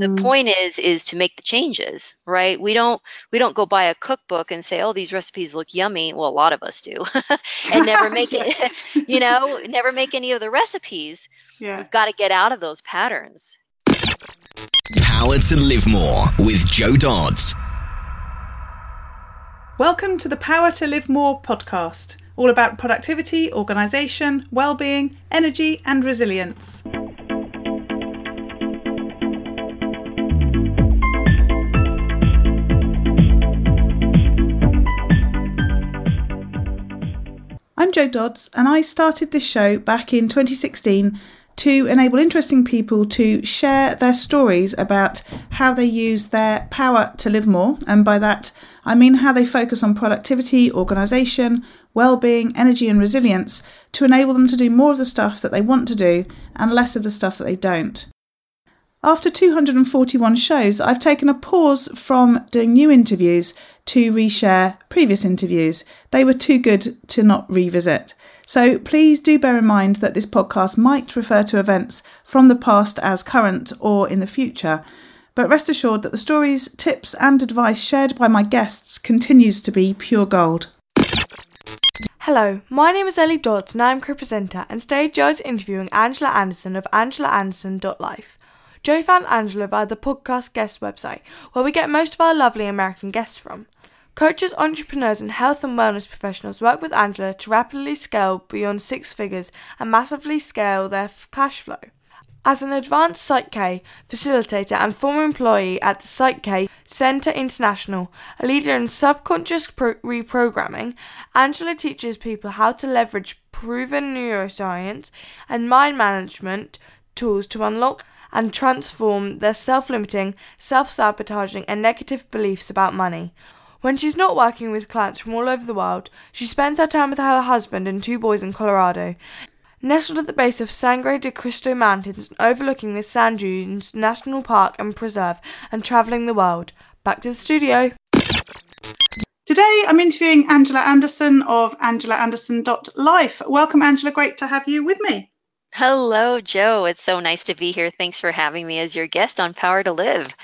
the Mm. point is is to make the changes right we don't we don't go buy a cookbook and say oh these recipes look yummy well a lot of us do and never make it you know never make any of the recipes Yeah. we've got to get out of those patterns Power to Live More with Joe Dodds. Welcome to the Power to Live More podcast, all about productivity, organisation, well-being, energy and resilience. I'm Joe Dodds, and I started this show back in 2016 to enable interesting people to share their stories about how they use their power to live more. And by that, I mean how they focus on productivity, organisation, well-being, energy, and resilience to enable them to do more of the stuff that they want to do and less of the stuff that they don't. After 241 shows, I've taken a pause from doing new interviews to reshare previous interviews. They were too good to not revisit. So please do bear in mind that this podcast might refer to events from the past as current or in the future. But rest assured that the stories, tips, and advice shared by my guests continues to be pure gold. Hello, my name is Ellie Dodds and I'm co-presenter and today Joe is interviewing Angela Anderson of angelaanderson.life. Joe found Angela via the podcast guest website, where we get most of our lovely American guests from. Coaches, entrepreneurs, and health and wellness professionals work with Angela to rapidly scale beyond six figures and massively scale their f- cash flow. As an advanced PsychK facilitator and former employee at the PsychK Centre International, a leader in subconscious pro- reprogramming, Angela teaches people how to leverage proven neuroscience and mind management tools to unlock and transform their self limiting, self sabotaging, and negative beliefs about money. When she's not working with clients from all over the world, she spends her time with her husband and two boys in Colorado. Nestled at the base of Sangre de Cristo Mountains overlooking the Sand Dunes National Park and Preserve, and travelling the world. Back to the studio. Today I'm interviewing Angela Anderson of angelaanderson.life. Welcome, Angela. Great to have you with me. Hello joe it's so nice to be here thanks for having me as your guest on power to live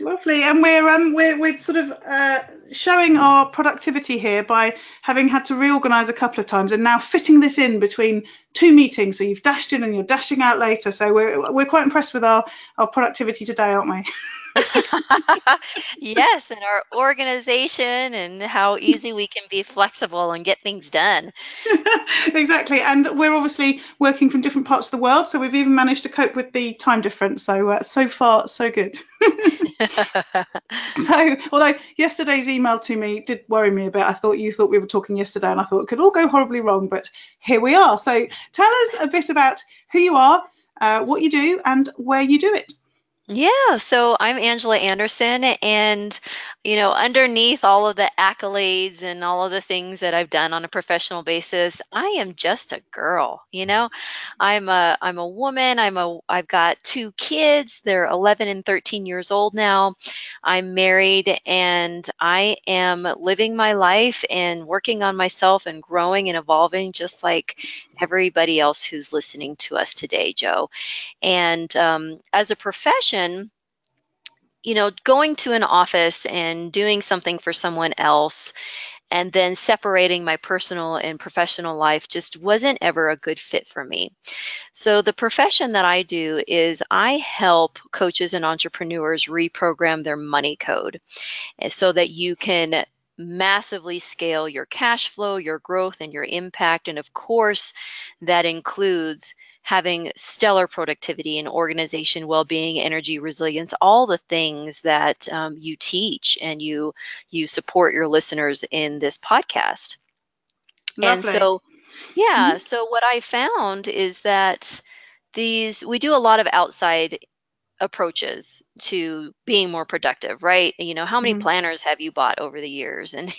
Lovely, and we're um we're we're sort of uh, showing our productivity here by having had to reorganise a couple of times and now fitting this in between two meetings. So you've dashed in and you're dashing out later. So we're we're quite impressed with our our productivity today, aren't we? yes, and our organization and how easy we can be flexible and get things done. exactly, and we're obviously working from different parts of the world, so we've even managed to cope with the time difference. So uh, so far so good. So, although yesterday's email to me did worry me a bit, I thought you thought we were talking yesterday, and I thought it could all go horribly wrong, but here we are. So, tell us a bit about who you are, uh, what you do, and where you do it. Yeah, so I'm Angela Anderson, and you know, underneath all of the accolades and all of the things that I've done on a professional basis, I am just a girl. You know, I'm a I'm a woman. I'm a I've got two kids. They're 11 and 13 years old now. I'm married, and I am living my life and working on myself and growing and evolving, just like everybody else who's listening to us today, Joe. And um, as a profession, you know, going to an office and doing something for someone else and then separating my personal and professional life just wasn't ever a good fit for me. So, the profession that I do is I help coaches and entrepreneurs reprogram their money code so that you can massively scale your cash flow, your growth, and your impact. And of course, that includes having stellar productivity and organization, well-being, energy, resilience, all the things that um, you teach and you you support your listeners in this podcast. And so, yeah, so what I found is that these we do a lot of outside approaches to being more productive, right? You know, how many Mhm. planners have you bought over the years? And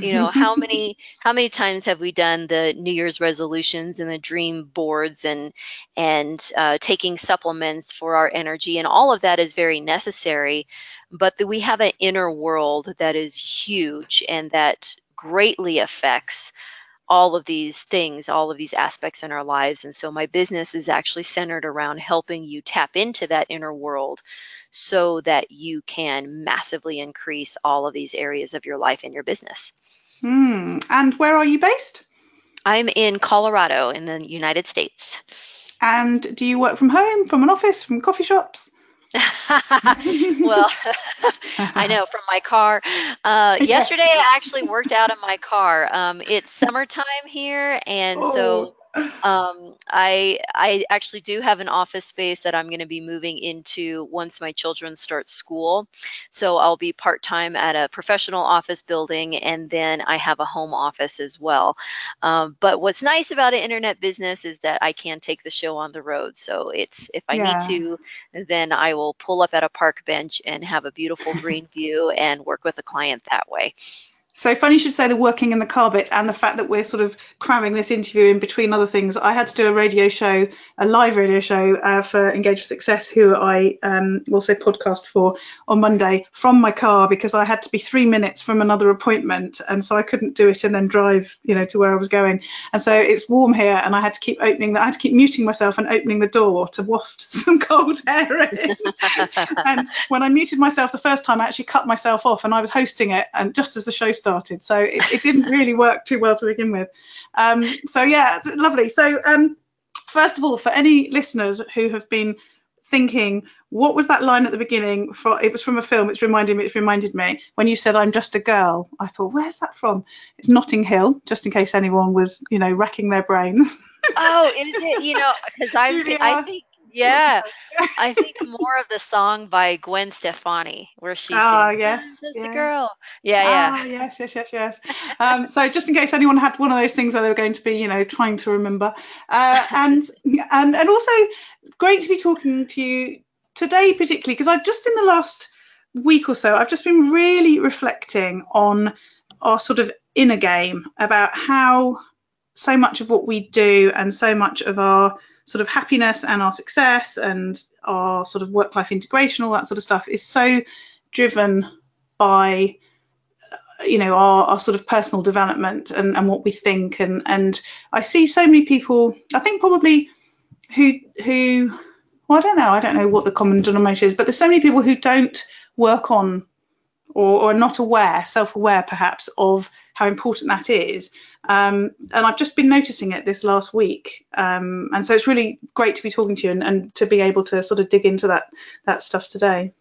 you know, how many how many times have we done the New Year's resolutions and the dream boards and and uh, taking supplements for our energy and all of that is very necessary, but that we have an inner world that is huge and that greatly affects all of these things, all of these aspects in our lives. And so my business is actually centered around helping you tap into that inner world so that you can massively increase all of these areas of your life and your business. Mm. And where are you based? I'm in Colorado in the United States. And do you work from home, from an office, from coffee shops? well, I know from my car. Uh, yesterday, I actually worked out in my car. Um, it's summertime here, and oh. so um, I I actually do have an office space that I'm going to be moving into once my children start school. So I'll be part time at a professional office building, and then I have a home office as well. Um, but what's nice about an internet business is that I can take the show on the road. So it's if I yeah. need to, then I will pull up at a park bench and have a beautiful green view and work with a client that way. So funny you should say the working in the car bit and the fact that we're sort of cramming this interview in between other things. I had to do a radio show, a live radio show uh, for Engage for Success, who I um, also podcast for on Monday from my car because I had to be three minutes from another appointment, and so I couldn't do it and then drive, you know, to where I was going. And so it's warm here, and I had to keep opening that. I had to keep muting myself and opening the door to waft some cold air in. and when I muted myself the first time, I actually cut myself off, and I was hosting it, and just as the show started started. So it, it didn't really work too well to begin with. Um, so yeah, lovely. So um, first of all, for any listeners who have been thinking, what was that line at the beginning? For, it was from a film. It's reminded me. It's reminded me when you said, "I'm just a girl." I thought, where's that from? It's Notting Hill. Just in case anyone was, you know, racking their brains. oh, is it? You know, because I, I think yeah, I think more of the song by Gwen Stefani, where she oh, sings, yes, just yeah. the girl. Yeah, yeah. Oh, yes, yes, yes, yes. um, so just in case anyone had one of those things where they were going to be, you know, trying to remember, uh, and and and also great to be talking to you today, particularly because I've just in the last week or so, I've just been really reflecting on our sort of inner game about how so much of what we do and so much of our sort of happiness and our success and our sort of work life integration, all that sort of stuff is so driven by you know our, our sort of personal development and, and what we think. And and I see so many people I think probably who who well I don't know I don't know what the common denominator is but there's so many people who don't work on or, or not aware self-aware perhaps of how important that is um, and I've just been noticing it this last week. Um, and so it's really great to be talking to you and, and to be able to sort of dig into that that stuff today.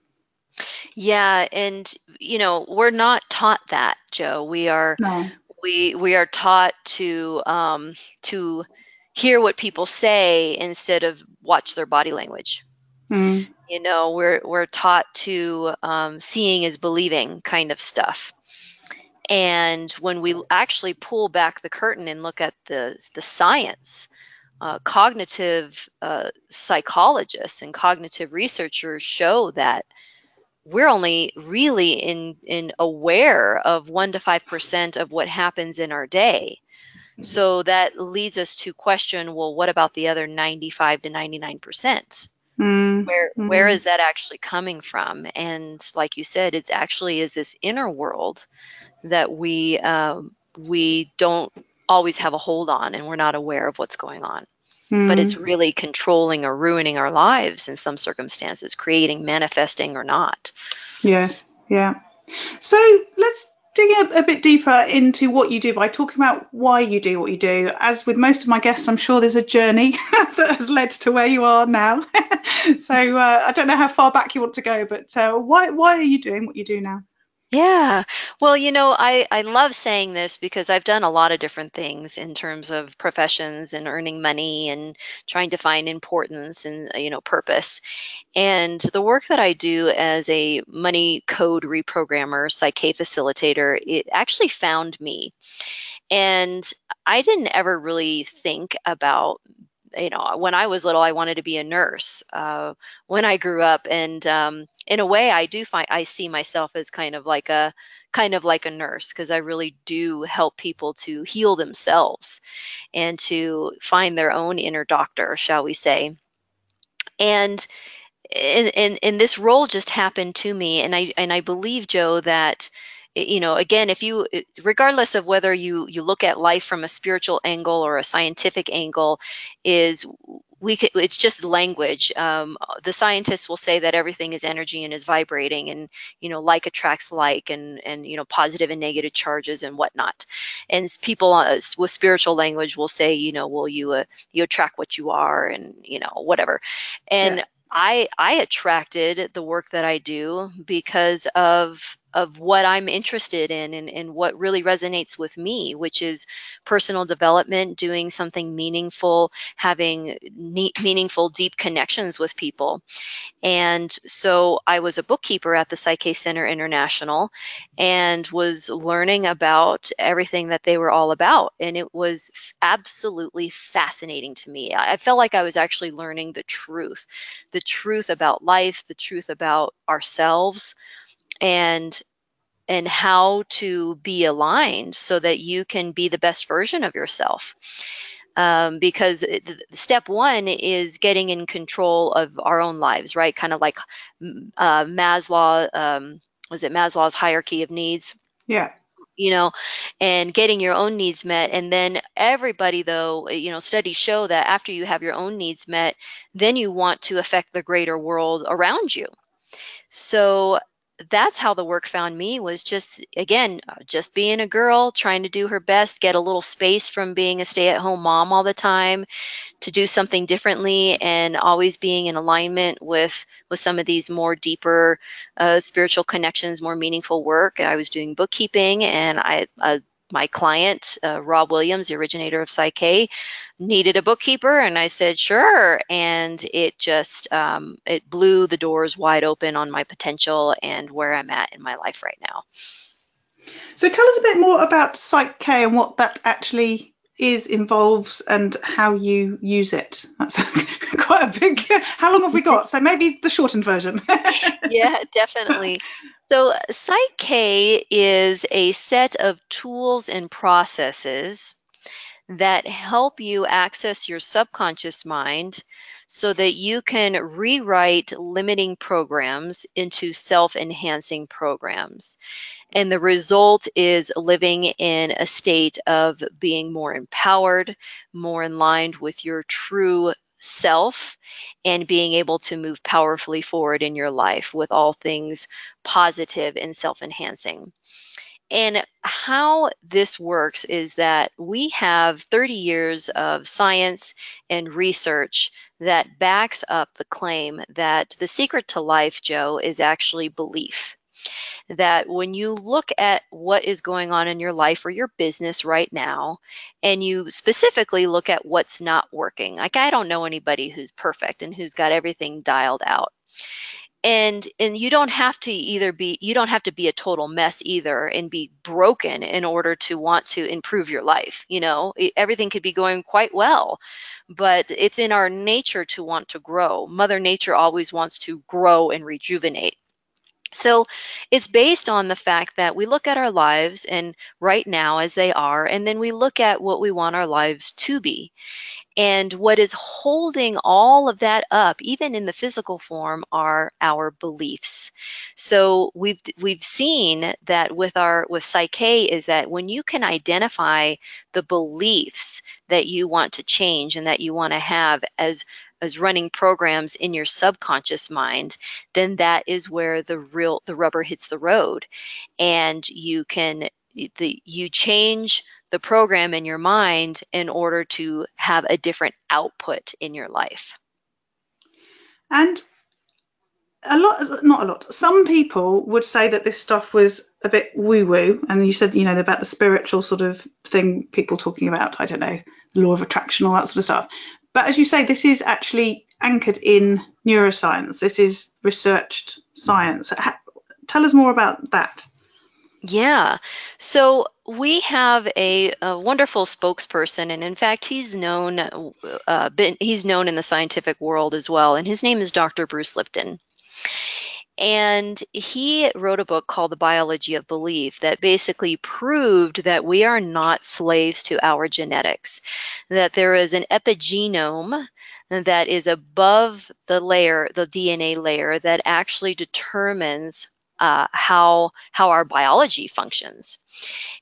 Yeah, and you know, we're not taught that, Joe. We are no. we we are taught to um, to hear what people say instead of watch their body language. Mm. You know, we're we're taught to um, seeing is believing kind of stuff. And when we actually pull back the curtain and look at the, the science, uh, cognitive uh, psychologists and cognitive researchers show that we're only really in, in aware of 1 to 5% of what happens in our day. Mm-hmm. So that leads us to question well, what about the other 95 to 99%? Mm-hmm. Where where is that actually coming from? And like you said, it's actually is this inner world that we um, we don't always have a hold on, and we're not aware of what's going on. Mm-hmm. But it's really controlling or ruining our lives in some circumstances, creating, manifesting, or not. Yes, yeah. So let's dig a, a, bit deeper into what you do by talking about why you do what you do. As with most of my guests, I'm sure there's a journey that has led to where you are now. so uh, I don't know how far back you want to go, but uh, why why are you doing what you do now? Yeah. Well, you know, I, I love saying this because I've done a lot of different things in terms of professions and earning money and trying to find importance and, uh, you know, purpose. And the work that I do as a money code reprogrammer, Psych-K facilitator, it actually found me. And I didn't ever really think about you know, when I was little, I wanted to be a nurse. Uh, when I grew up, and um, in a way, I do find I see myself as kind of like a kind of like a nurse because I really do help people to heal themselves and to find their own inner doctor, shall we say. And and, and, and this role just happened to me, and I and I believe Joe that you know again if you regardless of whether you you look at life from a spiritual angle or a scientific angle is we could, it's just language. Um, the scientists will say that everything is energy and is vibrating, and you know, like attracts like, and and you know, positive and negative charges and whatnot. And people uh, with spiritual language will say, you know, well, you uh, you attract what you are, and you know, whatever. And yeah. I I attracted the work that I do because of of what I'm interested in and, and what really resonates with me, which is personal development, doing something meaningful, having meaningful, deep connections with people. And so I was a bookkeeper at the Psych-K Center International and was learning about everything that they were all about. And it was absolutely fascinating to me. I felt like I was actually learning the truth the truth about life, the truth about ourselves and and how to be aligned so that you can be the best version of yourself. Um, because step one is getting in control of our own lives, right? Kind of like uh, Maslow, um, was it Maslow's hierarchy of needs? Yeah. You know, and getting your own needs met. And then everybody, though, you know, studies show that after you have your own needs met, then you want to affect the greater world around you. So that's how the work found me was just again just being a girl trying to do her best get a little space from being a stay-at-home mom all the time to do something differently and always being in alignment with with some of these more deeper uh, spiritual connections more meaningful work. I was doing bookkeeping and i uh, my client, uh, Rob Williams, the originator of Psych-K, needed a bookkeeper, and I said sure, and it just um, it blew the doors wide open on my potential and where I'm at in my life right now. So tell us a bit more about Psych-K and what that actually is, involves, and how you use it. That's quite a big. How long have we got? So maybe the shortened version. yeah, definitely. So, Psych-K is a set of tools and processes that help you access your subconscious mind so that you can rewrite limiting programs into self enhancing programs. And the result is living in a state of being more empowered, more in line with your true self and being able to move powerfully forward in your life with all things positive and self enhancing. And how this works is that we have 30 years of science and research that backs up the claim that the secret to life, Joe, is actually belief that when you look at what is going on in your life or your business right now, and you specifically look at what's not working, like I don't know anybody who's perfect and who's got everything dialed out. And and you don't have to either be you don't have to be a total mess either and be broken in order to want to improve your life. You know, everything could be going quite well, but it's in our nature to want to grow. Mother Nature always wants to grow and rejuvenate. So it's based on the fact that we look at our lives and right now as they are, and then we look at what we want our lives to be. And what is holding all of that up, even in the physical form, are our beliefs. So we've we've seen that with our with Psych-K is that when you can identify the beliefs that you want to change and that you want to have as as running programs in your subconscious mind, then that is where the real the rubber hits the road, and you can the you change the program in your mind in order to have a different output in your life. And a lot, not a lot, some people would say that this stuff was a bit woo woo. And you said, you know, about the spiritual sort of thing people talking about, I don't know, law of attraction, all that sort of stuff. But as you say, this is actually anchored in neuroscience. This is researched science. Tell us more about that. Yeah. So we have a, a, wonderful spokesperson, and in fact, he's known uh, been, he's known in the scientific world as well, and his name is Dr. Bruce Lipton. And he wrote a book called The Biology of Belief that basically proved that we are not slaves to our genetics, that there is an epigenome that is above the layer, the DNA layer, that actually determines uh, how how our biology functions.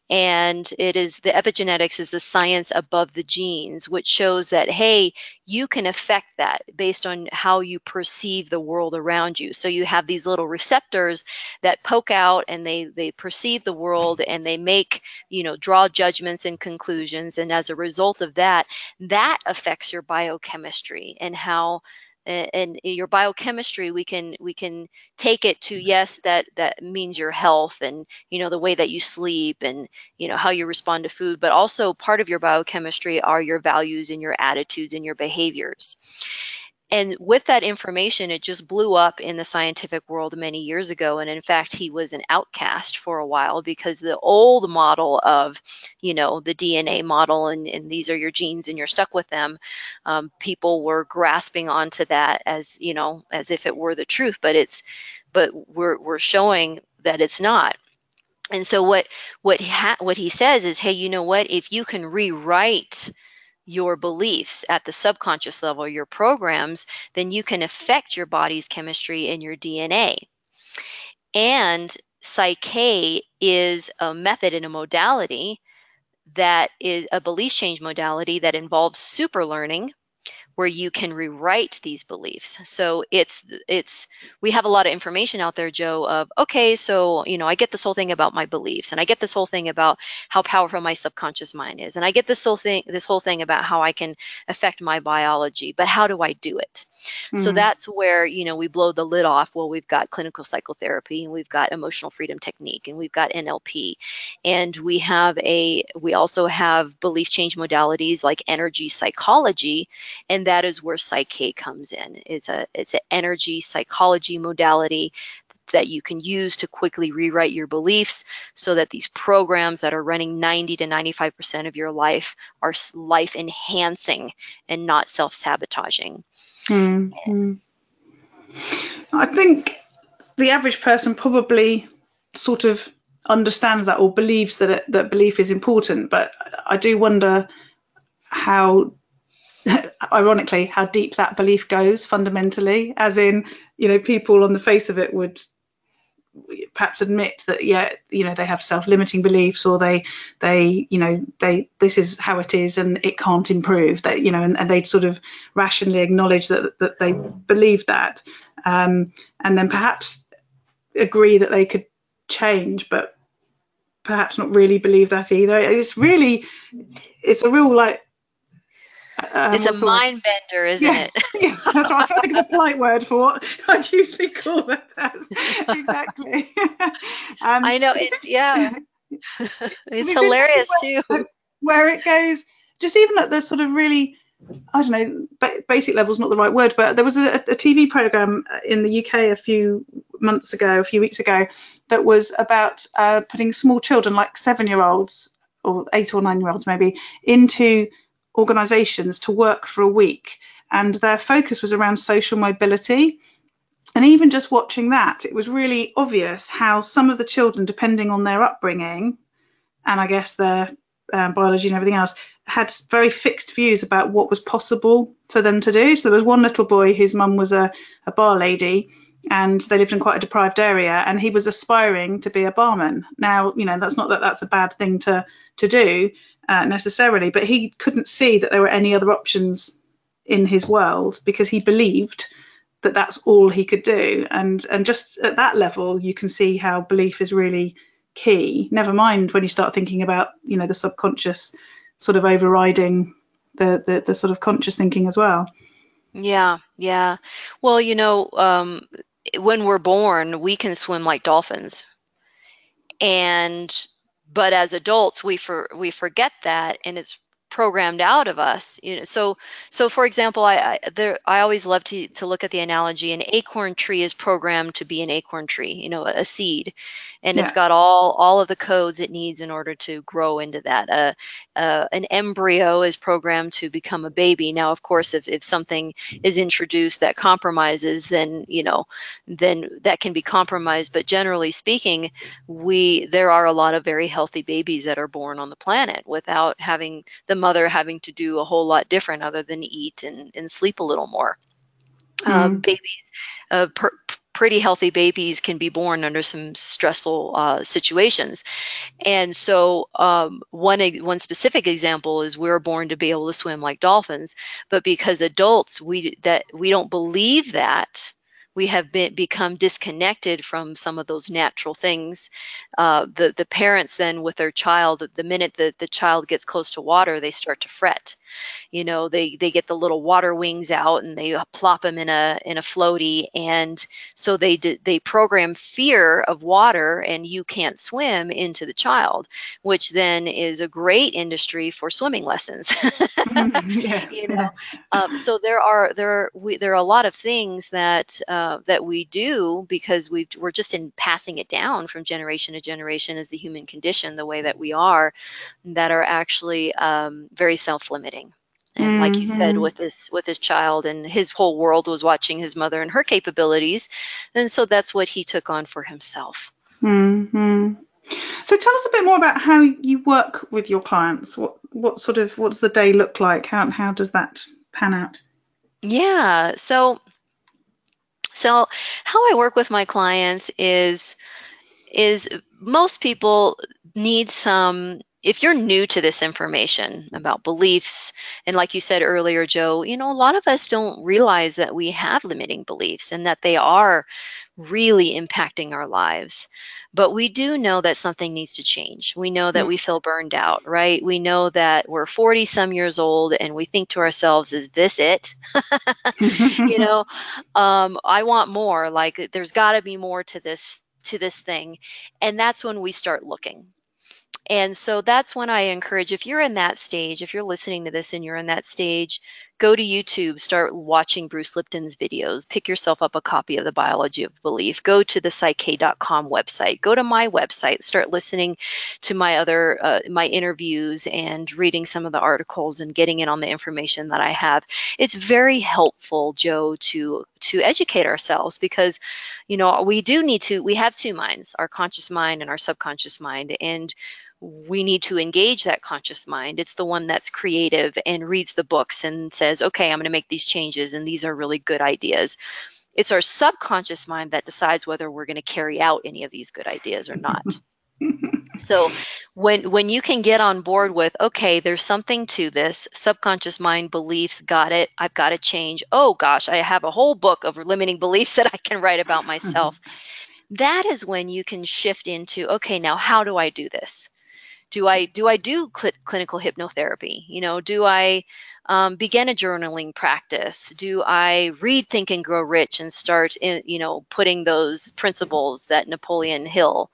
And it is the epigenetics is the science above the genes which shows that hey you can affect that based on how you perceive the world around you. So you have these little receptors that poke out and they they perceive the world and they make you know draw judgments and conclusions. And as a result of that that affects your biochemistry and how and your biochemistry we can we can take it to mm-hmm. yes that that means your health and you know the way that you sleep and you know how you respond to food but also part of your biochemistry are your values and your attitudes and your behaviors and with that information, it just blew up in the scientific world many years ago. And in fact, he was an outcast for a while because the old model of, you know, the DNA model and, and these are your genes and you're stuck with them, um, people were grasping onto that as, you know, as if it were the truth. But it's, but we're, we're showing that it's not. And so what what ha- what he says is, hey, you know what? If you can rewrite your beliefs at the subconscious level, your programs, then you can affect your body's chemistry and your DNA. And Psych-K is a method and a modality that is a belief change modality that involves super learning where you can rewrite these beliefs. So it's it's we have a lot of information out there, Joe, of okay, so you know, I get this whole thing about my beliefs and I get this whole thing about how powerful my subconscious mind is. And I get this whole thing this whole thing about how I can affect my biology, but how do I do it? Mm-hmm. So that's where, you know, we blow the lid off. Well, we've got clinical psychotherapy and we've got emotional freedom technique and we've got NLP. And we have a, we also have belief change modalities like energy psychology. And that is where Psych-K comes in. It's a, it's an energy psychology modality that you can use to quickly rewrite your beliefs so that these programs that are running 90 to 95% of your life are life enhancing and not self sabotaging. Mm-hmm. I think the average person probably sort of understands that or believes that it, that belief is important, but I do wonder how ironically how deep that belief goes fundamentally as in you know people on the face of it would perhaps admit that yeah you know they have self-limiting beliefs or they they you know they this is how it is and it can't improve. That you know and, and they'd sort of rationally acknowledge that that they believe that um, and then perhaps agree that they could change but perhaps not really believe that either. It's really it's a real like um, it's a mind bender, isn't yeah, it? yes, that's what I'm trying to think of a polite word for what I'd usually call that as. Exactly. um, I know. It, yeah. it's, hilarious where, too. Where it goes, just even at the sort of really, I don't know, basic level is not the right word, but there was a, a TV program in the UK a few months ago, a few weeks ago, that was about uh, putting small children, like seven year olds or eight or nine year olds maybe, into organisations to work for a week, and their focus was around social mobility. And even just watching that, it was really obvious how some of the children, depending on their upbringing, and I guess their um, biology and everything else, had very fixed views about what was possible for them to do. So there was one little boy whose mum was a, a bar lady, and they lived in quite a deprived area and he was aspiring to be a barman. Now you know that's not that that's a bad thing to to do uh, necessarily but he couldn't see that there were any other options in his world because he believed that that's all he could do. And and just at that level you can see how belief is really key. Never mind when you start thinking about you know the subconscious sort of overriding the the, the sort of conscious thinking as well yeah, yeah. Well, you know, um, when we're born, we can swim like dolphins. And but as adults, we for we forget that, and it's programmed out of us you know so so for example i I, there, I always love to to look at the analogy an acorn tree is programmed to be an acorn tree you know a, seed and yeah. it's got all all of the codes it needs in order to grow into that uh, uh, an embryo is programmed to become a baby now of course if, if something is introduced that compromises then you know then that can be compromised but generally speaking we there are a lot of very healthy babies that are born on the planet without having the mother having to do a whole lot different other than eat and, and sleep a little more. Mm. babies, uh, per, pretty healthy babies can be born under some stressful uh, situations. And so, um, one one specific example is we're born to be able to swim like dolphins, but because adults we that we don't believe that we have been, become disconnected from some of those natural things. Uh, the the parents then with their child, the minute that the child gets close to water, they start to fret. You know, they they get the little water wings out and they plop them in a in a floaty, and so they they program fear of water and you can't swim into the child, which then is a great industry for swimming lessons. yeah. You know, um, so there are there we, there are a lot of things that. Uh, uh, that we do because we we're just in passing it down from generation to generation as the human condition, the way that we are, that are actually um, very self-limiting. And mm-hmm. like you said, mm-hmm. with this with his child, and his whole world was watching his mother and her capabilities, and so that's what he took on for himself. Mm-hmm. So tell us a bit more about how you work with your clients. What what sort of what does the day look like? How how does that pan out? Yeah. So so how I work with my clients is is most people need some if you're new to this information about beliefs, and like you said earlier, Joe, you know, a lot of us don't realize that we have limiting beliefs and that they are really impacting our lives. But we do know that something needs to change. We know that we feel burned out, right? We know that we're 40 some years old and we think to ourselves, is this it? you know, um, I want more. Like there's got to be more to this to this thing. And that's when we start looking. And so that's when I encourage if you're in that stage, if you're listening to this and you're in that stage, go to YouTube, start watching Bruce Lipton's videos, pick yourself up a copy of The Biology of Belief, go to the psych-k.com website, go to my website, start listening to my other uh, my interviews and reading some of the articles and getting in on the information that I have. It's very helpful, Joe, to to educate ourselves because you know we do need to we have two minds, our conscious mind and our subconscious mind. And we need to engage that conscious mind. It's the one that's creative and reads the books and says, okay, I'm going to make these changes and these are really good ideas. It's our subconscious mind that decides whether we're going to carry out any of these good ideas or not. so when when you can get on board with okay there's something to this subconscious mind beliefs got it i've got to change oh gosh i have a whole book of limiting beliefs that i can write about myself that is when you can shift into okay now how do i do this do I do I do cl- clinical hypnotherapy? You know, do I um, begin a journaling practice? Do I read Think and Grow Rich and start, in, you know, putting those principles that Napoleon Hill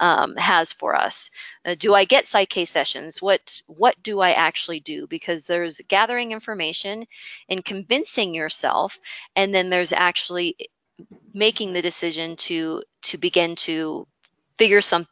um, has for us? Uh, do I get Psych-K sessions? What what do I actually do? Because there's gathering information and convincing yourself, and then there's actually making the decision to to begin to figure some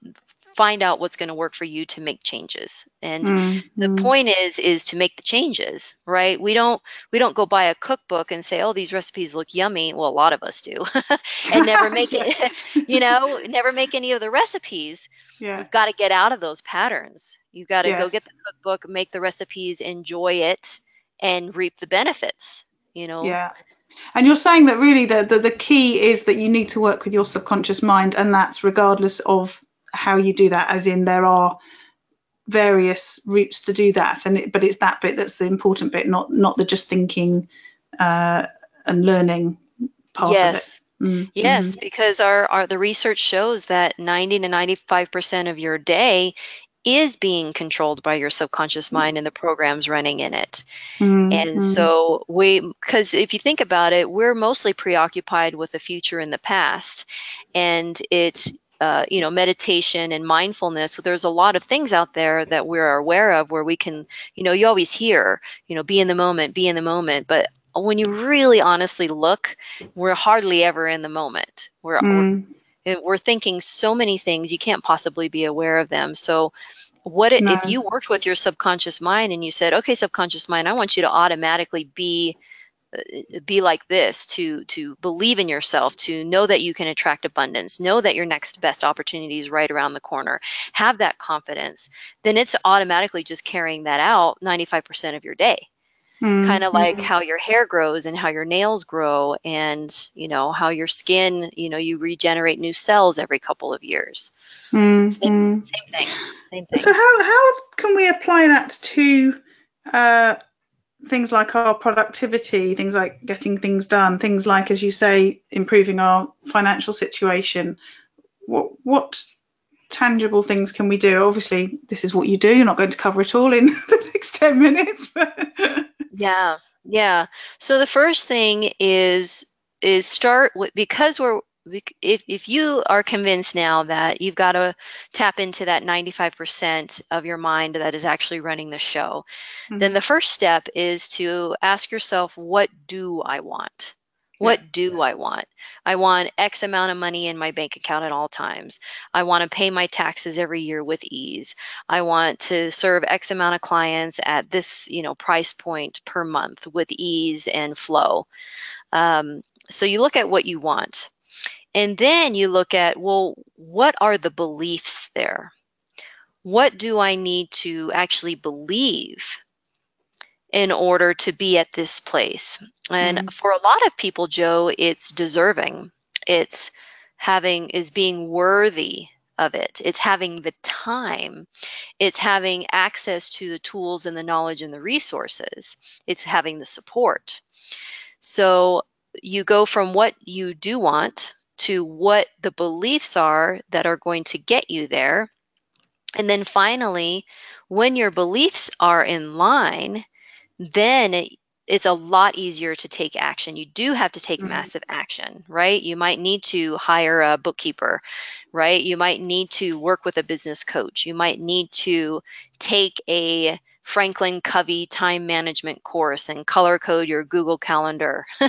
find out what's going to work for you to make changes. And mm-hmm. the point is is to make the changes right? We don't we don't go buy a cookbook and say oh these recipes look yummy. Well a lot of us do. And never make it you know never make any of the recipes. Yeah. you've got to get out of those patterns. You've got to yes. go get the cookbook make the recipes enjoy it and reap the benefits you know? Yeah. And you're saying that really the, the, the key is that you need to work with your subconscious mind, and that's regardless of how you do that, as in there are various routes to do that, and it, but it's that bit that's the important bit, not not the just thinking uh, and learning part yes. of it. Mm, yes, mm-hmm. because our, our the research shows that 90 to 95 percent of your day is being controlled by your subconscious mind and the programs running in it. Mm-hmm. And so we because if you think about it, we're mostly preoccupied with the future and the past. And it uh, you know meditation and mindfulness so there's a lot of things out there that we're aware of where we can you know you always hear you know be in the moment be in the moment but when you really honestly look we're hardly ever in the moment we're mm. we're, we're thinking so many things you can't possibly be aware of them so what it, no. if you worked with your subconscious mind and you said okay subconscious mind i want you to automatically be be like this to to believe in yourself to know that you can attract abundance know that your next best opportunity is right around the corner have that confidence then it's automatically just carrying that out 95% of your day. Mm, kind of like how your hair grows and how your nails grow and you know how your skin you know you regenerate new cells every couple of years. Mm, same, same thing same thing. So how how can we apply that to uh, things like our productivity, things like getting things done, things like, as you say, improving our financial situation? What what tangible things can we do? Obviously, this is what you do. You're not going to cover it all in the next ten minutes, but Yeah, yeah. So the first thing is is start with because we're if if you are convinced now that you've got to tap into that 95% of your mind that is actually running the show, then Mhm. the first step is to ask yourself, what do I want? What do I want? I want X amount of money in my bank account at all times. I want to pay my taxes every year with ease. I want to serve X amount of clients at this, you know, price point per month with ease and flow. Um, so you look at what you want. And then you look at, well, what are the beliefs there? What do I need to actually believe in order to be at this place? And Mhm. for a lot of people, Joe, it's deserving. It's having, is being worthy of it. It's having the time. It's having access to the tools and the knowledge and the resources. It's having the support. So you go from what you do want to what the beliefs are that are going to get you there. And then finally, when your beliefs are in line, then it, it's a lot easier to take action. You do have to take Mhm. massive action, right? You might need to hire a bookkeeper, right? You might need to work with a business coach. You might need to take a Franklin Covey time management course and color code your Google Calendar.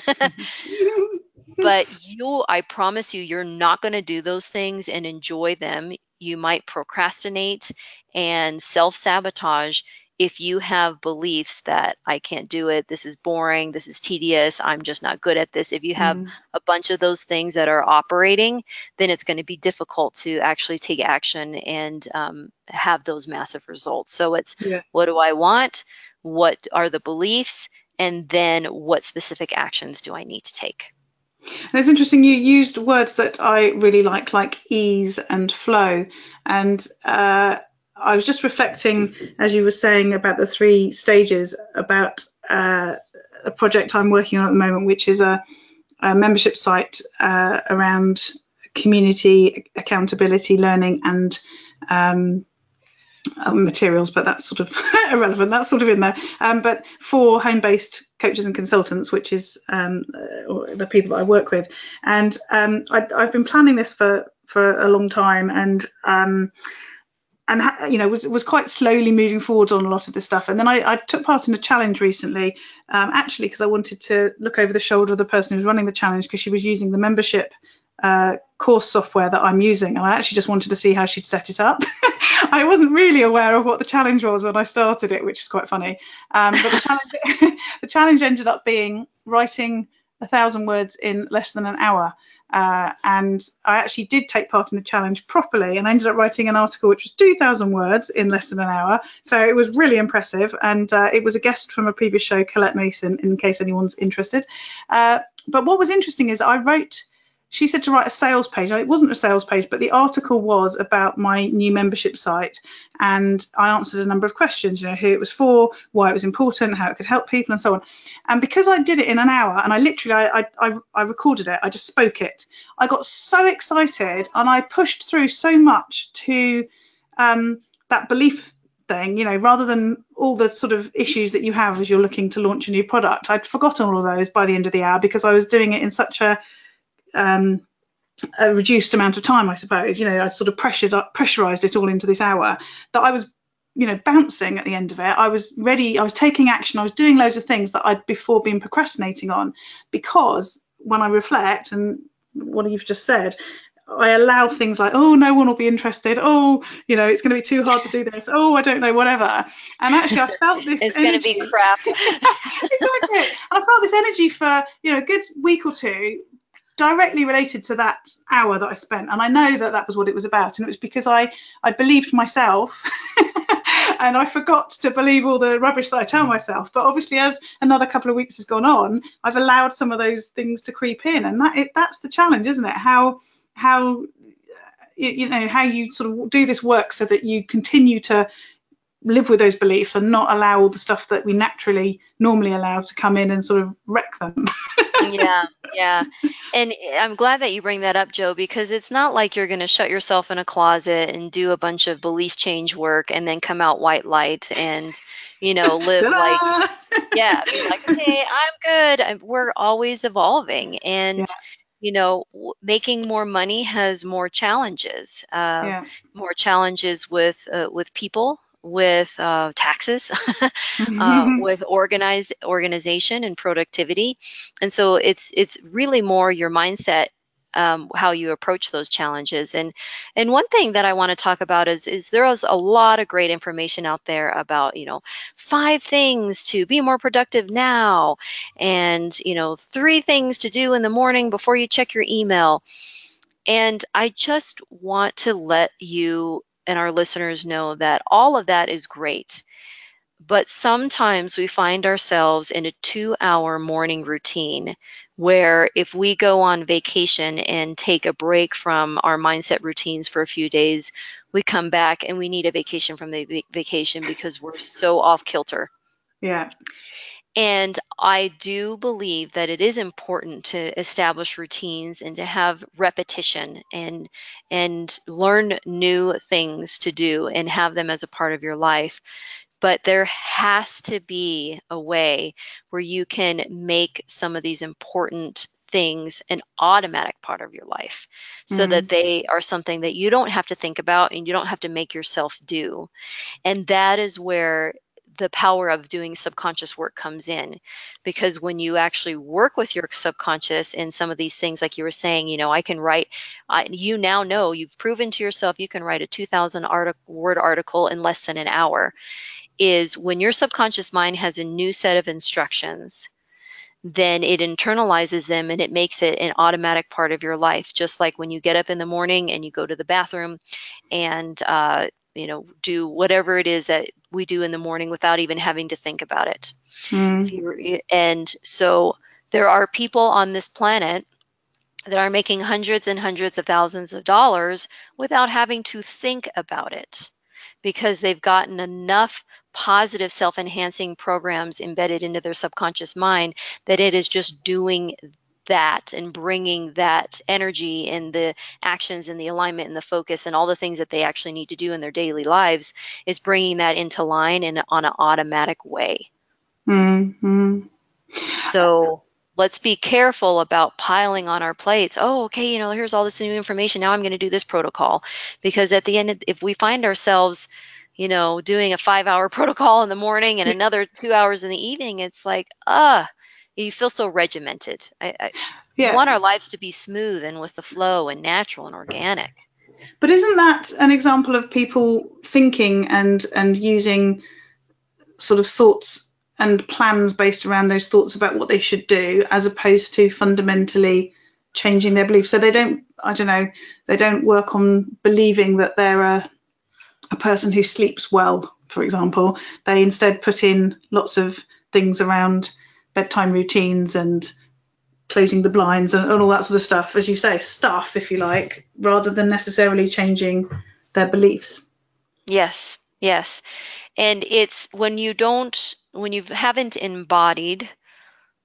but you i promise you you're not going to do those things and enjoy them. You might procrastinate and self-sabotage if you have beliefs that i can't do it. This is boring. This is tedious. I'm just not good at this. If you have Mm. a bunch of those things that are operating then it's going to be difficult to actually take action and um, have those massive results. So it's Yeah. what do i want? What are the beliefs? And then what specific actions do i need to take And it's interesting you used words that I really like, like ease and flow. And uh, I was just reflecting, as you were saying, about the three stages, about uh, a project I'm working on at the moment, which is a, a membership site uh, around community accountability, learning, and um, uh, materials, but that's sort of irrelevant. That's sort of in there. Um, but for home-based coaches and consultants, which is um, uh, the people that I work with, and um, I, I've been planning this for for a long time, and um, and you know was was quite slowly moving forward on a lot of this stuff. And then I, I took part in a challenge recently, um, actually because I wanted to look over the shoulder of the person who was running the challenge because she was using the membership uh, course software that I'm using, and I actually just wanted to see how she'd set it up. I wasn't really aware of what the challenge was when I started it, which is quite funny. Um, but the challenge, the challenge ended up being writing a thousand words in less than an hour. Uh, and I actually did take part in the challenge properly and I ended up writing an article which was 2,000 words in less than an hour. So it was really impressive. And uh, it was a guest from a previous show, Colette Mason, in case anyone's interested. Uh, but what was interesting is I wrote she said to write a sales page. It wasn't a sales page, but the article was about my new membership site. And I answered a number of questions, you know, who it was for, why it was important, how it could help people, and so on. And because I did it in an hour and I literally, I, I, I recorded it, I just spoke it, I got so excited and I pushed through so much to um, that belief thing, you know, rather than all the sort of issues that you have as you're looking to launch a new product. I'd forgotten all of those by the end of the hour because I was doing it in such a um, a reduced amount of time, I suppose. You know, I sort of pressured up, pressurized it all into this hour that I was, you know, bouncing at the end of it. I was ready. I was taking action. I was doing loads of things that I'd before been procrastinating on, because when I reflect and what you've just said. I allow things like, oh, no one will be interested. Oh, you know, it's going to be too hard to do this. Oh, I don't know, whatever. And actually, I felt this. it's going to be crap. exactly. And I felt this energy for you know a good week or two directly related to that hour that I spent and I know that that was what it was about and it was because I I believed myself and I forgot to believe all the rubbish that I tell mm. myself. But obviously, as another couple of weeks has gone on, I've allowed some of those things to creep in, and that it, that's the challenge, isn't it? How how you know how you sort of do this work so that you continue to live with those beliefs and not allow all the stuff that we naturally normally allow to come in and sort of wreck them. yeah, yeah. And I'm glad that you bring that up, Joe, because it's not like you're going to shut yourself in a closet and do a bunch of belief change work and then come out white light and, you know, live like, yeah, be like, okay, I'm good. we're always evolving. And, yeah you know, making more money has more challenges. Uh, yeah. More challenges with uh, with people, with uh, taxes, uh, with organized organization and productivity, and so it's it's really more your mindset um, how you approach those challenges. And and one thing that I want to talk about is is there is a lot of great information out there about you know five things to be more productive now, and you know three things to do in the morning before you check your email. And I just want to let you and our listeners know that all of that is great. But sometimes we find ourselves in a two hour morning routine where if we go on vacation and take a break from our mindset routines for a few days, we come back and we need a vacation from the vacation because we're so off kilter. Yeah. And I do believe that it is important to establish routines and to have repetition and and learn new things to do and have them as a part of your life but there has to be a way where you can make some of these important things an automatic part of your life so mm-hmm. that they are something that you don't have to think about and you don't have to make yourself do. And that is where the power of doing subconscious work comes in because when you actually work with your subconscious in some of these things like you were saying you know i can write I, you now know you've proven to yourself you can write a 2000 article, word article in less than an hour is when your subconscious mind has a new set of instructions, then it internalizes them and it makes it an automatic part of your life. Just like when you get up in the morning and you go to the bathroom and, uh, you know, do whatever it is that we do in the morning without even having to think about it. Mm. And so there are people on this planet that are making hundreds and hundreds of thousands of dollars without having to think about it because they've gotten enough positive self enhancing programs embedded into their subconscious mind that it is just doing that and bringing that energy and the actions and the alignment and the focus and all the things that they actually need to do in their daily lives is bringing that into line and on an automatic way. Mm-hmm. So let's be careful about piling on our plates. Oh, okay, you know, here's all this new information. Now I'm going to do this protocol. Because at the end, if we find ourselves you know, doing a five hour protocol in the morning and another two hours in the evening, it's like, ah, uh, you feel so regimented. I, I yeah. want our lives to be smooth and with the flow and natural and organic. But isn't that an example of people thinking and and using sort of thoughts and plans based around those thoughts about what they should do, as opposed to fundamentally changing their beliefs? So they don't, I don't know, they don't work on believing that they're a a person who sleeps well, for example, they instead put in lots of things around bedtime routines and closing the blinds and, and all that sort of stuff, as you say, stuff, if you like, rather than necessarily changing their beliefs. Yes, yes. And it's when you don't, when you haven't embodied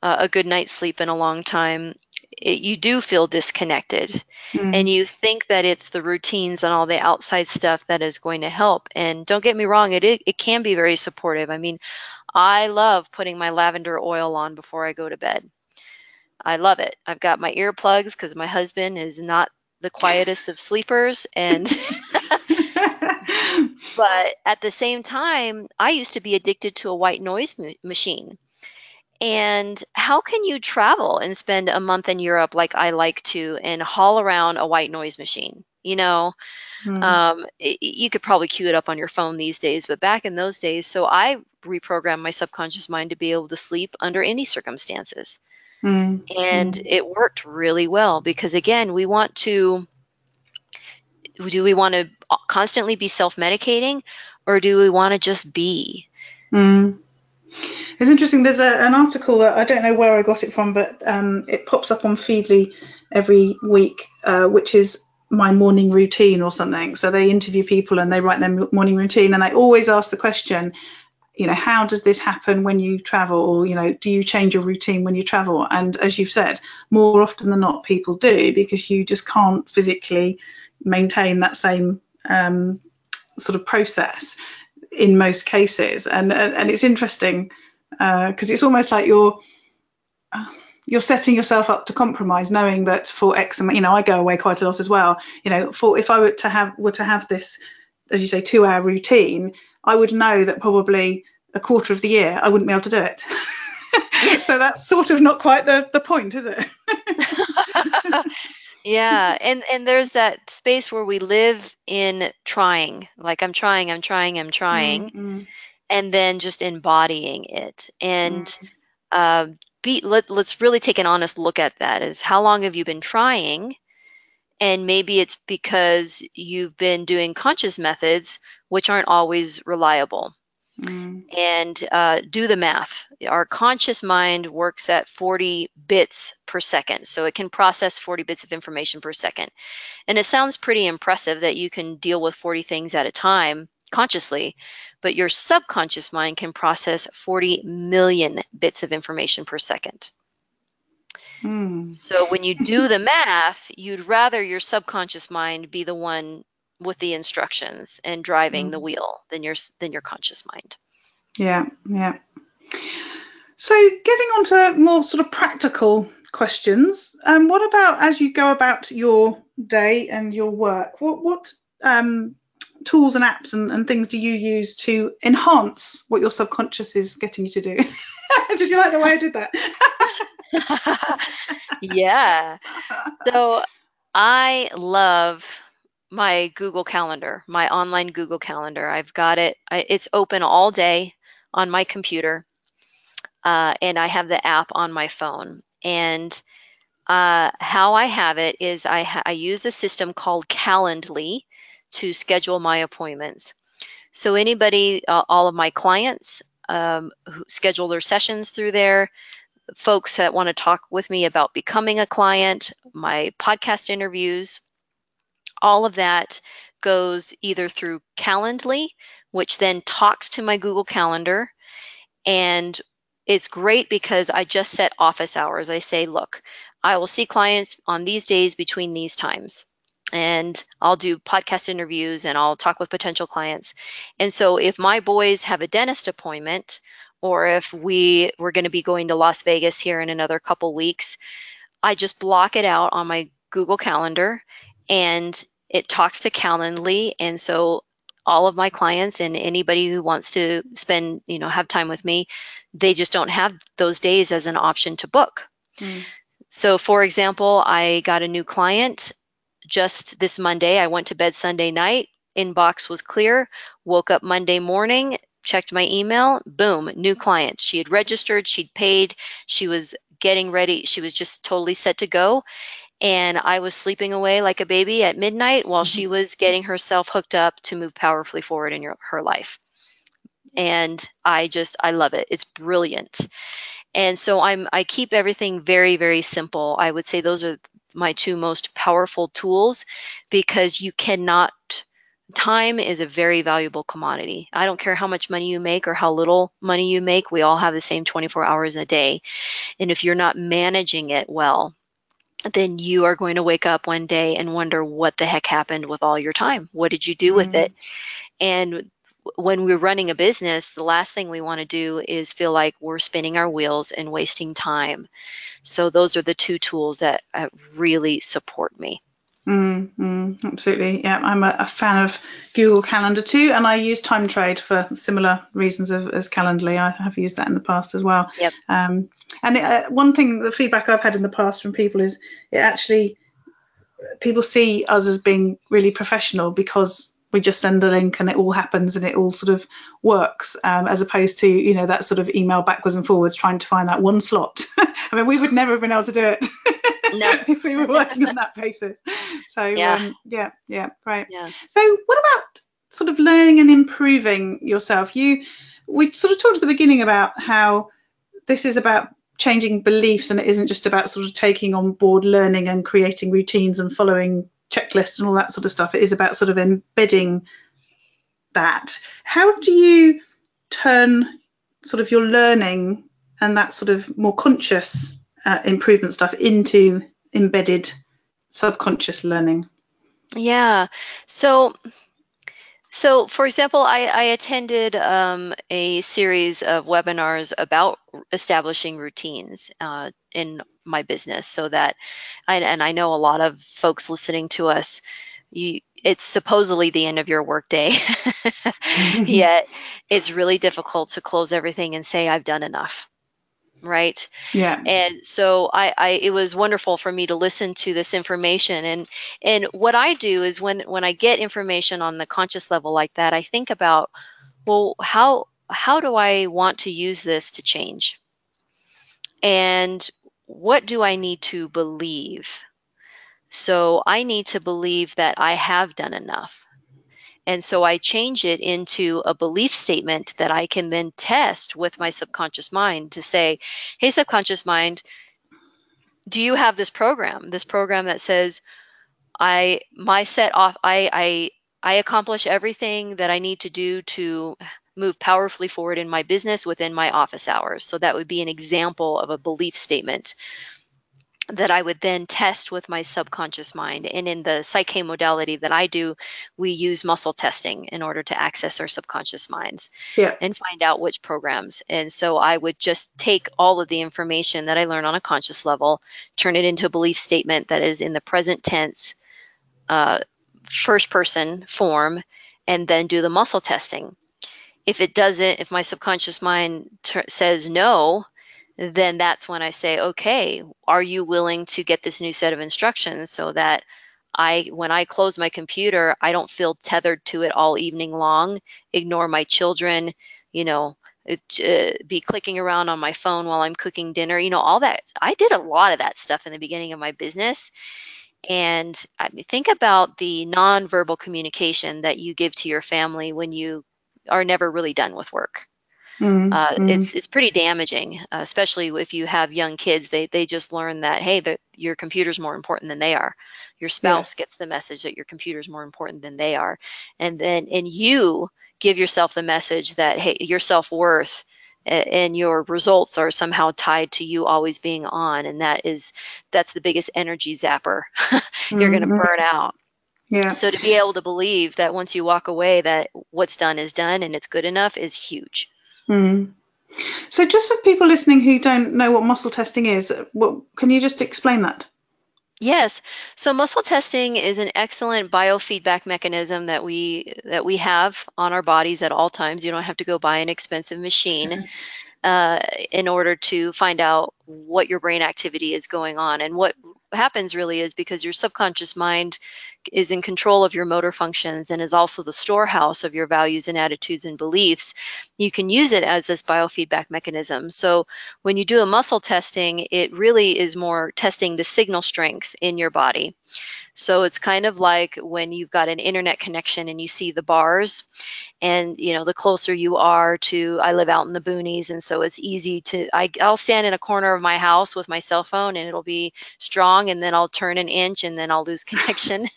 uh, a good night's sleep in a long time, it, you do feel disconnected. Mm. and you think that it's the routines and all the outside stuff that is going to help. And don't get me wrong it, it, it can be very supportive. I mean i love putting my lavender oil on before i go to bed. I love it. I've got my earplugs because my husband is not the quietest of sleepers and but at the same time i used to be addicted to a white noise ma- machine and how can you travel and spend a month in Europe like I like to and haul around a white noise machine? You know, mm-hmm. um, it, you could probably cue it up on your phone these days, but back in those days, so I reprogrammed my subconscious mind to be able to sleep under any circumstances. Mm-hmm. And it worked really well because, again, we want to do we want to constantly be self medicating or do we want to just be? Mm. It's interesting. There's a, an article that I don't know where I got it from, but um, it pops up on Feedly every week, uh, which is my morning routine or something. So they interview people and they write their morning routine, and they always ask the question, you know, how does this happen when you travel, or you know, do you change your routine when you travel? And as you've said, more often than not, people do because you just can't physically maintain that same um, sort of process in most cases. And and it's interesting because uh, it's almost like you're you're setting yourself up to compromise, knowing that for X you know, I go away quite a lot as well. You know, for if I were to have were to have this, as you say, two hour routine, I would know that probably a quarter of the year I wouldn't be able to do it. so that's sort of not quite the the point, is it? yeah, and and there's that space where we live in trying, like I'm trying, I'm trying, I'm trying. Mm-hmm and then just embodying it and mm-hmm. uh, be let, let's really take an honest look at that is how long have you been trying and maybe it's because you've been doing conscious methods which aren't always reliable mm. and uh, do the math our conscious mind works at 40 bits per second so it can process 40 bits of information per second and it sounds pretty impressive that you can deal with 40 things at a time consciously, but your subconscious mind can process 40 million bits of information per second. Hmm. So when you do the math, you'd rather your subconscious mind be the one with the instructions and driving the hmm. wheel than your than your conscious mind. Yeah, yeah. So getting on to more sort of practical questions, um, what about as you go about your day and your work? What what um, tools and apps and, and things do you use to enhance what your subconscious is getting you to do? did you like the way I did that? yeah. So I love my Google Calendar, my online Google Calendar. I've got it, I, it's open all day on my computer, uh, and I have the app on my phone. And uh, how I have it is I, ha- I use a system called Calendly to schedule my appointments. So anybody, uh, all of my clients um, who schedule their sessions through there, folks that want to talk with me about becoming a client, my podcast interviews, all of that goes either through Calendly, which then talks to my Google Calendar. And it's great because I just set office hours. I say, look, I will see clients on these days between these times and I'll do podcast interviews and I'll talk with potential clients. And so if my boys have a dentist appointment or if we we're going to be going to Las Vegas here in another couple weeks, I just block it out on my Google Calendar and it talks to Calendly and so all of my clients and anybody who wants to spend, you know, have time with me, they just don't have those days as an option to book. Mm. So, for example, I got a new client just this Monday. I went to bed Sunday night, inbox was clear, woke up Monday morning, checked my email, boom, new client. She had registered, she'd paid, she was getting ready, she was just totally set to go. And I was sleeping away like a baby at midnight while she mm-hmm. was getting herself hooked up to move powerfully forward in your, her life. And I just, I love it. It's brilliant. And so I'm, I keep everything very, very simple. I would say those are my two most powerful tools because you cannot time is a very valuable commodity. I don't care how much money you make or how little money you make, we all have the same 24 hours a day. And if you're not managing it well, then you are going to wake up one day and wonder what the heck happened with all your time. What did you do mm-hmm. with it? And when we're running a business, the last thing we want to do is feel like we're spinning our wheels and wasting time. So those are the two tools that uh, really support me. Mm, mm, absolutely. Yeah, I'm a, a, fan of Google Calendar too, and I use TimeTrade for similar reasons of, as Calendly. I have used that in the past as well. Yep. Um, and it, uh, one thing, the feedback I've had in the past from people is it actually people see us as being really professional because we just send a link and it all happens and it all sort of works um, as opposed to you know that sort of email backwards and forwards trying to find that one slot i mean we would never have been able to do it no. if we were working on that basis so yeah um, yeah yeah great yeah. so what about sort of learning and improving yourself, you we sort of talked at the beginning about how this is about changing beliefs and it isn't just about sort of taking on board learning and creating routines and following checklists and all that sort of stuff. It is about sort of embedding that. How do you turn sort of your learning and that sort of more conscious uh, improvement stuff into embedded subconscious learning? Yeah. So so, for example, I, I attended um, a series of webinars about establishing routines uh, in my business so that, I, and I know a lot of folks listening to us, you, it's supposedly the end of your workday, yet it's really difficult to close everything and say, I've done enough right? Yeah. And so I, I it was wonderful for me to listen to this information. And and what i do is when when i get information on the conscious level like that i think about well how how do i want to use this to change? And what do i need to believe? So i need to believe that i have done enough and so I change it into a belief statement that I can then test with my subconscious mind to say, hey, subconscious mind, do you have this program? This program that says, I my set off I I I accomplish everything that I need to do to move powerfully forward in my business within my office hours. So that would be an example of a belief statement that I would then test with my subconscious mind. And in the Psych-K modality that I do, we use muscle testing in order to access our subconscious minds yeah. and find out which programs. And so I would just take all of the information that I learn on a conscious level, turn it into a belief statement that is in the present tense, uh, first person form, and then do the muscle testing. If it doesn't, if my subconscious mind ter- says no, then that's when I say, okay, are you willing to get this new set of instructions so that I, when I close my computer, I don't feel tethered to it all evening long, ignore my children, you know, uh, be clicking around on my phone while I'm cooking dinner, you know, all that. I did a lot of that stuff in the beginning of my business. And I mean, think about the nonverbal communication that you give to your family when you are never really done with work. Mm-hmm. Uh, mm-hmm. it's it's pretty damaging, uh, especially if you have young kids. They they just learn that hey, the, your computer's more important than they are. Your spouse yeah. gets the message that your computer's more important than they are, and then and you give yourself the message that hey, your self worth and your results are somehow tied to you always being on, and that is that's the biggest energy zapper. You're mm-hmm. going to burn out. Yeah. So to be able to believe that once you walk away, that what's done is done and it's good enough is huge. Mm. So, just for people listening who don't know what muscle testing is, what, can you just explain that? Yes. So muscle testing is an excellent biofeedback mechanism that we that we have on our bodies at all times. You don't have to go buy an expensive machine. Mm-hmm. Uh, in order to find out what your brain activity is going on. And what happens really is because your subconscious mind is in control of your motor functions and is also the storehouse of your values and attitudes and beliefs, you can use it as this biofeedback mechanism. So when you do a muscle testing, it really is more testing the signal strength in your body. So it's kind of like when you've got an internet connection and you see the bars and you know the closer you are to i live out in the boonies and so it's easy to I, i'll stand in a corner of my house with my cell phone and it'll be strong and then i'll turn an inch and then i'll lose connection.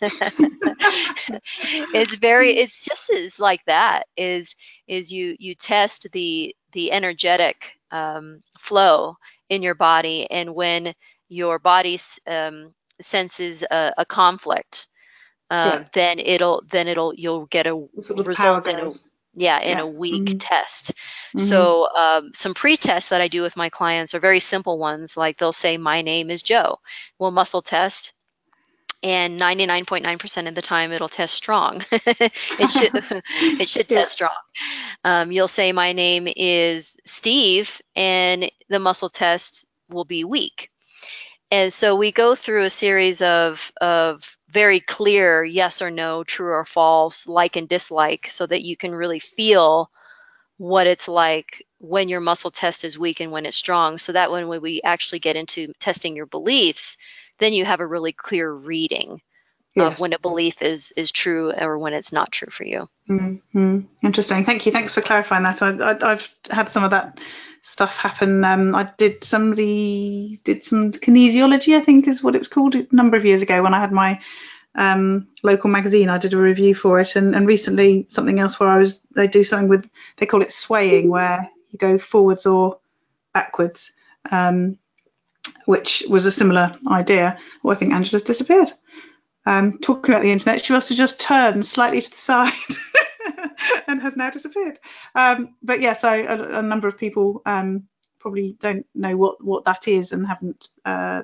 It's very it's just as like that is is you you test the the energetic um, flow in your body and when your body um, senses a, a conflict um, yeah. then it'll then it'll you'll get a result in a yeah in yeah. a weak mm-hmm. test mm-hmm. so um, some pre-tests that i do with my clients are very simple ones like they'll say my name is joe we'll muscle test and 99.9% of the time it'll test strong it should it should yeah. test strong um, you'll say my name is steve and the muscle test will be weak and so we go through a series of, of very clear yes or no, true or false, like and dislike, so that you can really feel what it's like when your muscle test is weak and when it's strong. So that when we actually get into testing your beliefs, then you have a really clear reading Yes. of when a belief is is true or when it's not true for you. Mm-hmm. Interesting. Thank you. Thanks for clarifying that. I, I, I've had some of that stuff happen. Um, I did somebody did some kinesiology, I think is what it was called, a number of years ago when I had my um, local magazine. I did a review for it, and, and recently something else where I was they do something with they call it swaying, where you go forwards or backwards, um, which was a similar idea. Well, I think Angela's disappeared. Um, talking about the internet, she must have just turned slightly to the side and has now disappeared. Um, but yeah, so a, a number of people um, probably don't know what, what that is and haven't uh,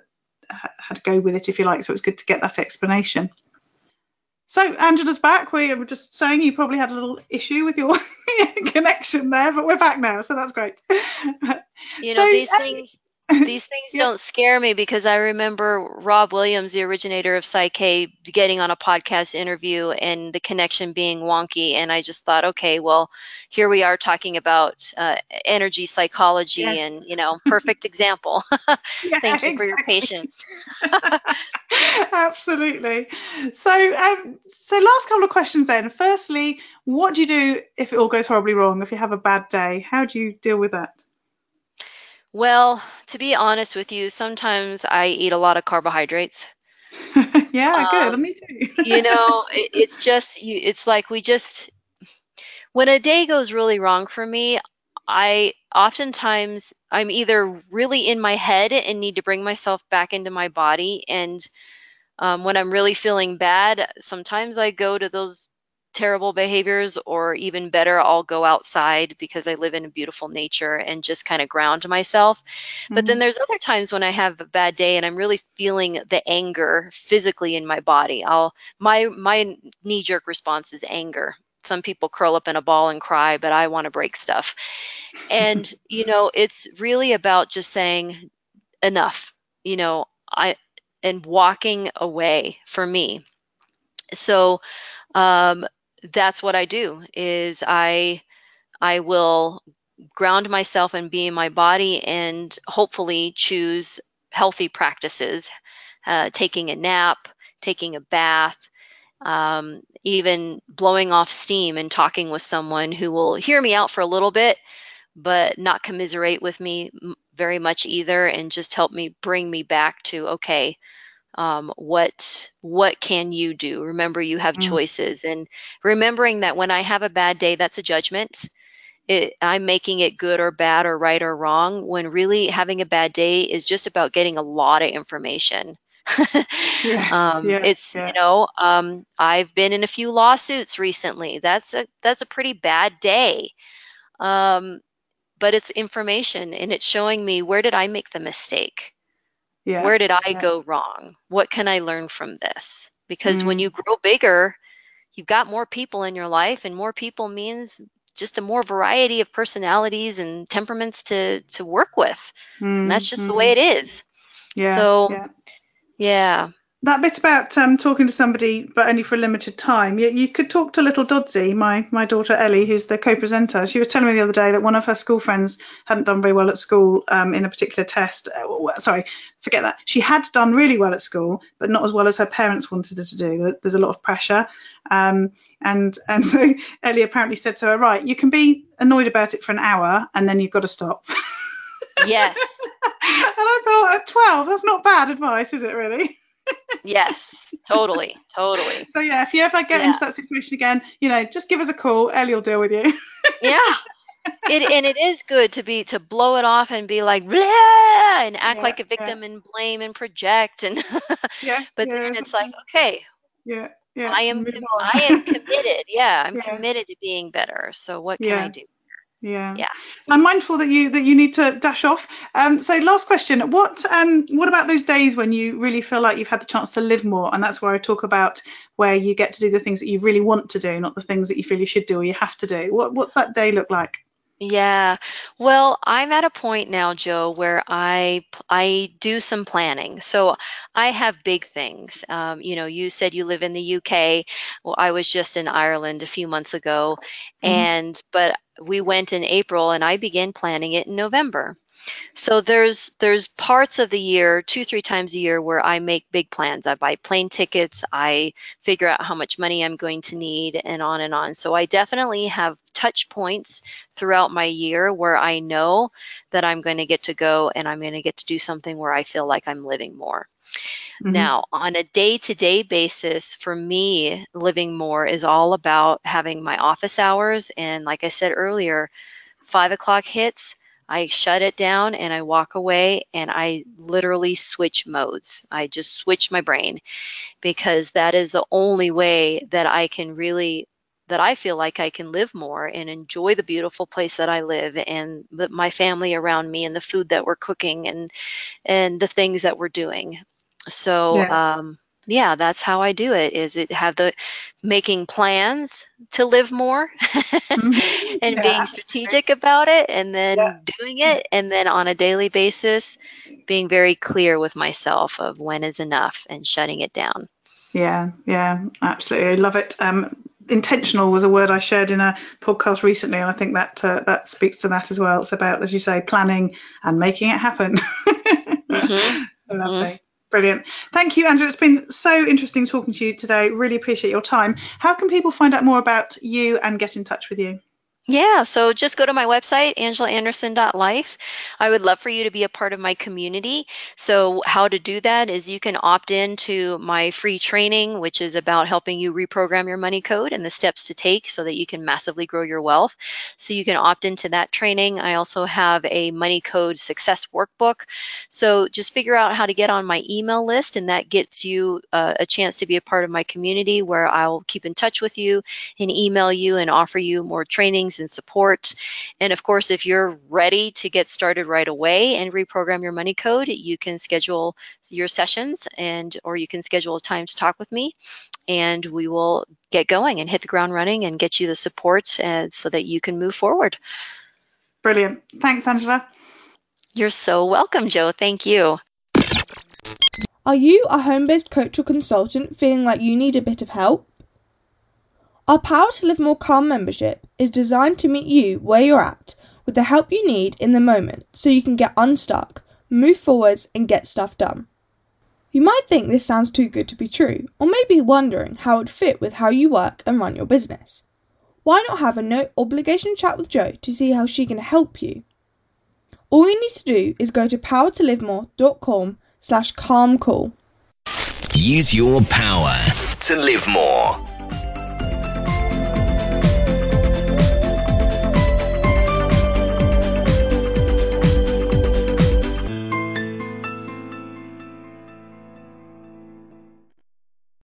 had to go with it, if you like. So it's good to get that explanation. So Angela's back. We were just saying you probably had a little issue with your connection there, but we're back now, so that's great. You So, know, these um, things these things Yeah. don't scare me because I remember Rob Williams, the originator of Psych-K, getting on a podcast interview and the connection being wonky. And I just thought, okay, well, here we are talking about uh, energy psychology, Yes. and you know, perfect example. Yeah, Thank you for your patience. Absolutely. So, um, so last couple of questions then. Firstly, what do you do if it all goes horribly wrong? If you have a bad day, how do you deal with that? Well, to be honest with you, sometimes I eat a lot of carbohydrates. yeah, good. Um, Me too. you know it, it's just you it's like we just when a day goes really wrong for me i oftentimes i'm either really in my head and need to bring myself back into my body and um, when i'm really feeling bad sometimes i go to those terrible behaviors or even better i'll go outside because i live in a beautiful nature and just kind of ground myself but then there's other times when I have a bad day and I'm really feeling the anger physically in my body. I'll my my knee jerk response is anger. Some people curl up in a ball and cry, but I want to break stuff. And you know, it's really about just saying enough. You know, I and walking away for me. So um that's what I do is I I will ground myself and be in my body and hopefully choose healthy practices uh, taking a nap taking a bath um, even blowing off steam and talking with someone who will hear me out for a little bit but not commiserate with me very much either and just help me bring me back to okay um, what what can you do remember you have Mm. choices and remembering that when i have a bad day that's a judgment it, I'm making it good or bad or right or wrong when really having a bad day is just about getting a lot of information. Yes, um, yeah, it's yeah. you know um, I've been in a few lawsuits recently. That's a that's a pretty bad day, um, but it's information and it's showing me where did I make the mistake, yeah. where did I yeah. go wrong, what can I learn from this? Because when Mm. you grow bigger, you've got more people in your life, and more people means just a more variety of personalities and temperaments to to work with. And that's just the way it is. Mm, Yeah, so- yeah. Yeah. That bit about um, talking to somebody but only for a limited time. You, you could talk to little Doddsy my my daughter Ellie who's the co-presenter. She was telling me the other day that one of her school friends hadn't done very well at school um, in a particular test. Uh, sorry forget that. She had done really well at school but not as well as her parents wanted her to do. There's a lot of pressure. Um, and and so Ellie apparently said to her right you can be annoyed about it for an hour and then you've got to stop. Yes. and I thought at 12 that's not bad advice is it really yes. Totally. Totally. So yeah, if you ever get Yeah. into that situation again, you know, just give us a call. Ellie will deal with you. Yeah. It and it is good to be to blow it off and be like and act Yeah, like a yeah. victim and blame and project and yeah. but yeah, then it's like okay yeah, yeah. I am I am committed yeah I'm Yeah. committed to being better so what can I do yeah. Yeah. I'm mindful that you that you need to dash off. Um, so last question: What um what about those days when you really feel like you've had the chance to live more? And that's where I talk about where you get to do the things that you really want to do, not the things that you feel you should do or you have to do. What what's that day look like? Yeah. Well, I'm at a point now, Jo, where I I do some planning. So I have big things. Um, you know, you said you live in the UK. Well, I was just in Ireland a few months ago, Mhm. and but we went in April, and I began planning it in November. So there's there's parts of the year, two three times a year, where I make big plans. I buy plane tickets, I figure out how much money I'm going to need, and on and on. So I definitely have touch points throughout my year where I know that I'm going to get to go and I'm going to get to do something where I feel like I'm living more. Mm-hmm. Now, on a day to day basis, for me, living more is all about having my office hours. And like I said earlier, five o'clock hits, I shut it down and I walk away and I literally switch modes. I just switch my brain because that is the only way that I can really that I feel like I can live more and enjoy the beautiful place that I live and my family around me and the food that we're cooking and and the things that we're doing. So yes. um, yeah, that's how I do it. Is it have the making plans to live more mm-hmm. and yeah. being strategic about it, and then yeah. doing it, and then on a daily basis, being very clear with myself of when is enough and shutting it down. Yeah, yeah, absolutely. I love it. Um, intentional was a word I shared in a podcast recently, and I think that uh, that speaks to that as well. It's about, as you say, planning and making it happen. mm-hmm. Lovely. Mm-hmm. Brilliant. Thank you, Andrew. It's been so interesting talking to you today. Really appreciate your time. How can people find out more about you and get in touch with you? Yeah, so just go to my website, angelaanderson.life. I would love for you to be a part of my community. So, how to do that is you can opt in to my free training, which is about helping you reprogram your money code and the steps to take so that you can massively grow your wealth. So, you can opt into that training. I also have a money code success workbook. So, just figure out how to get on my email list, and that gets you uh, a chance to be a part of my community where I'll keep in touch with you and email you and offer you more trainings and support. And of course, if you're ready to get started right away and reprogram your money code, you can schedule your sessions and or you can schedule a time to talk with me and we will get going and hit the ground running and get you the support uh, so that you can move forward. Brilliant. Thanks, Angela. You're so welcome, Jo. Thank you. Are you a home based coach or consultant feeling like you need a bit of help? Our Power to Live More Calm membership is designed to meet you where you're at with the help you need in the moment so you can get unstuck, move forwards, and get stuff done. You might think this sounds too good to be true, or maybe wondering how it fit with how you work and run your business. Why not have a no obligation chat with Jo to see how she can help you? All you need to do is go to powertolivemore.com slash calm call. Use your power to live more.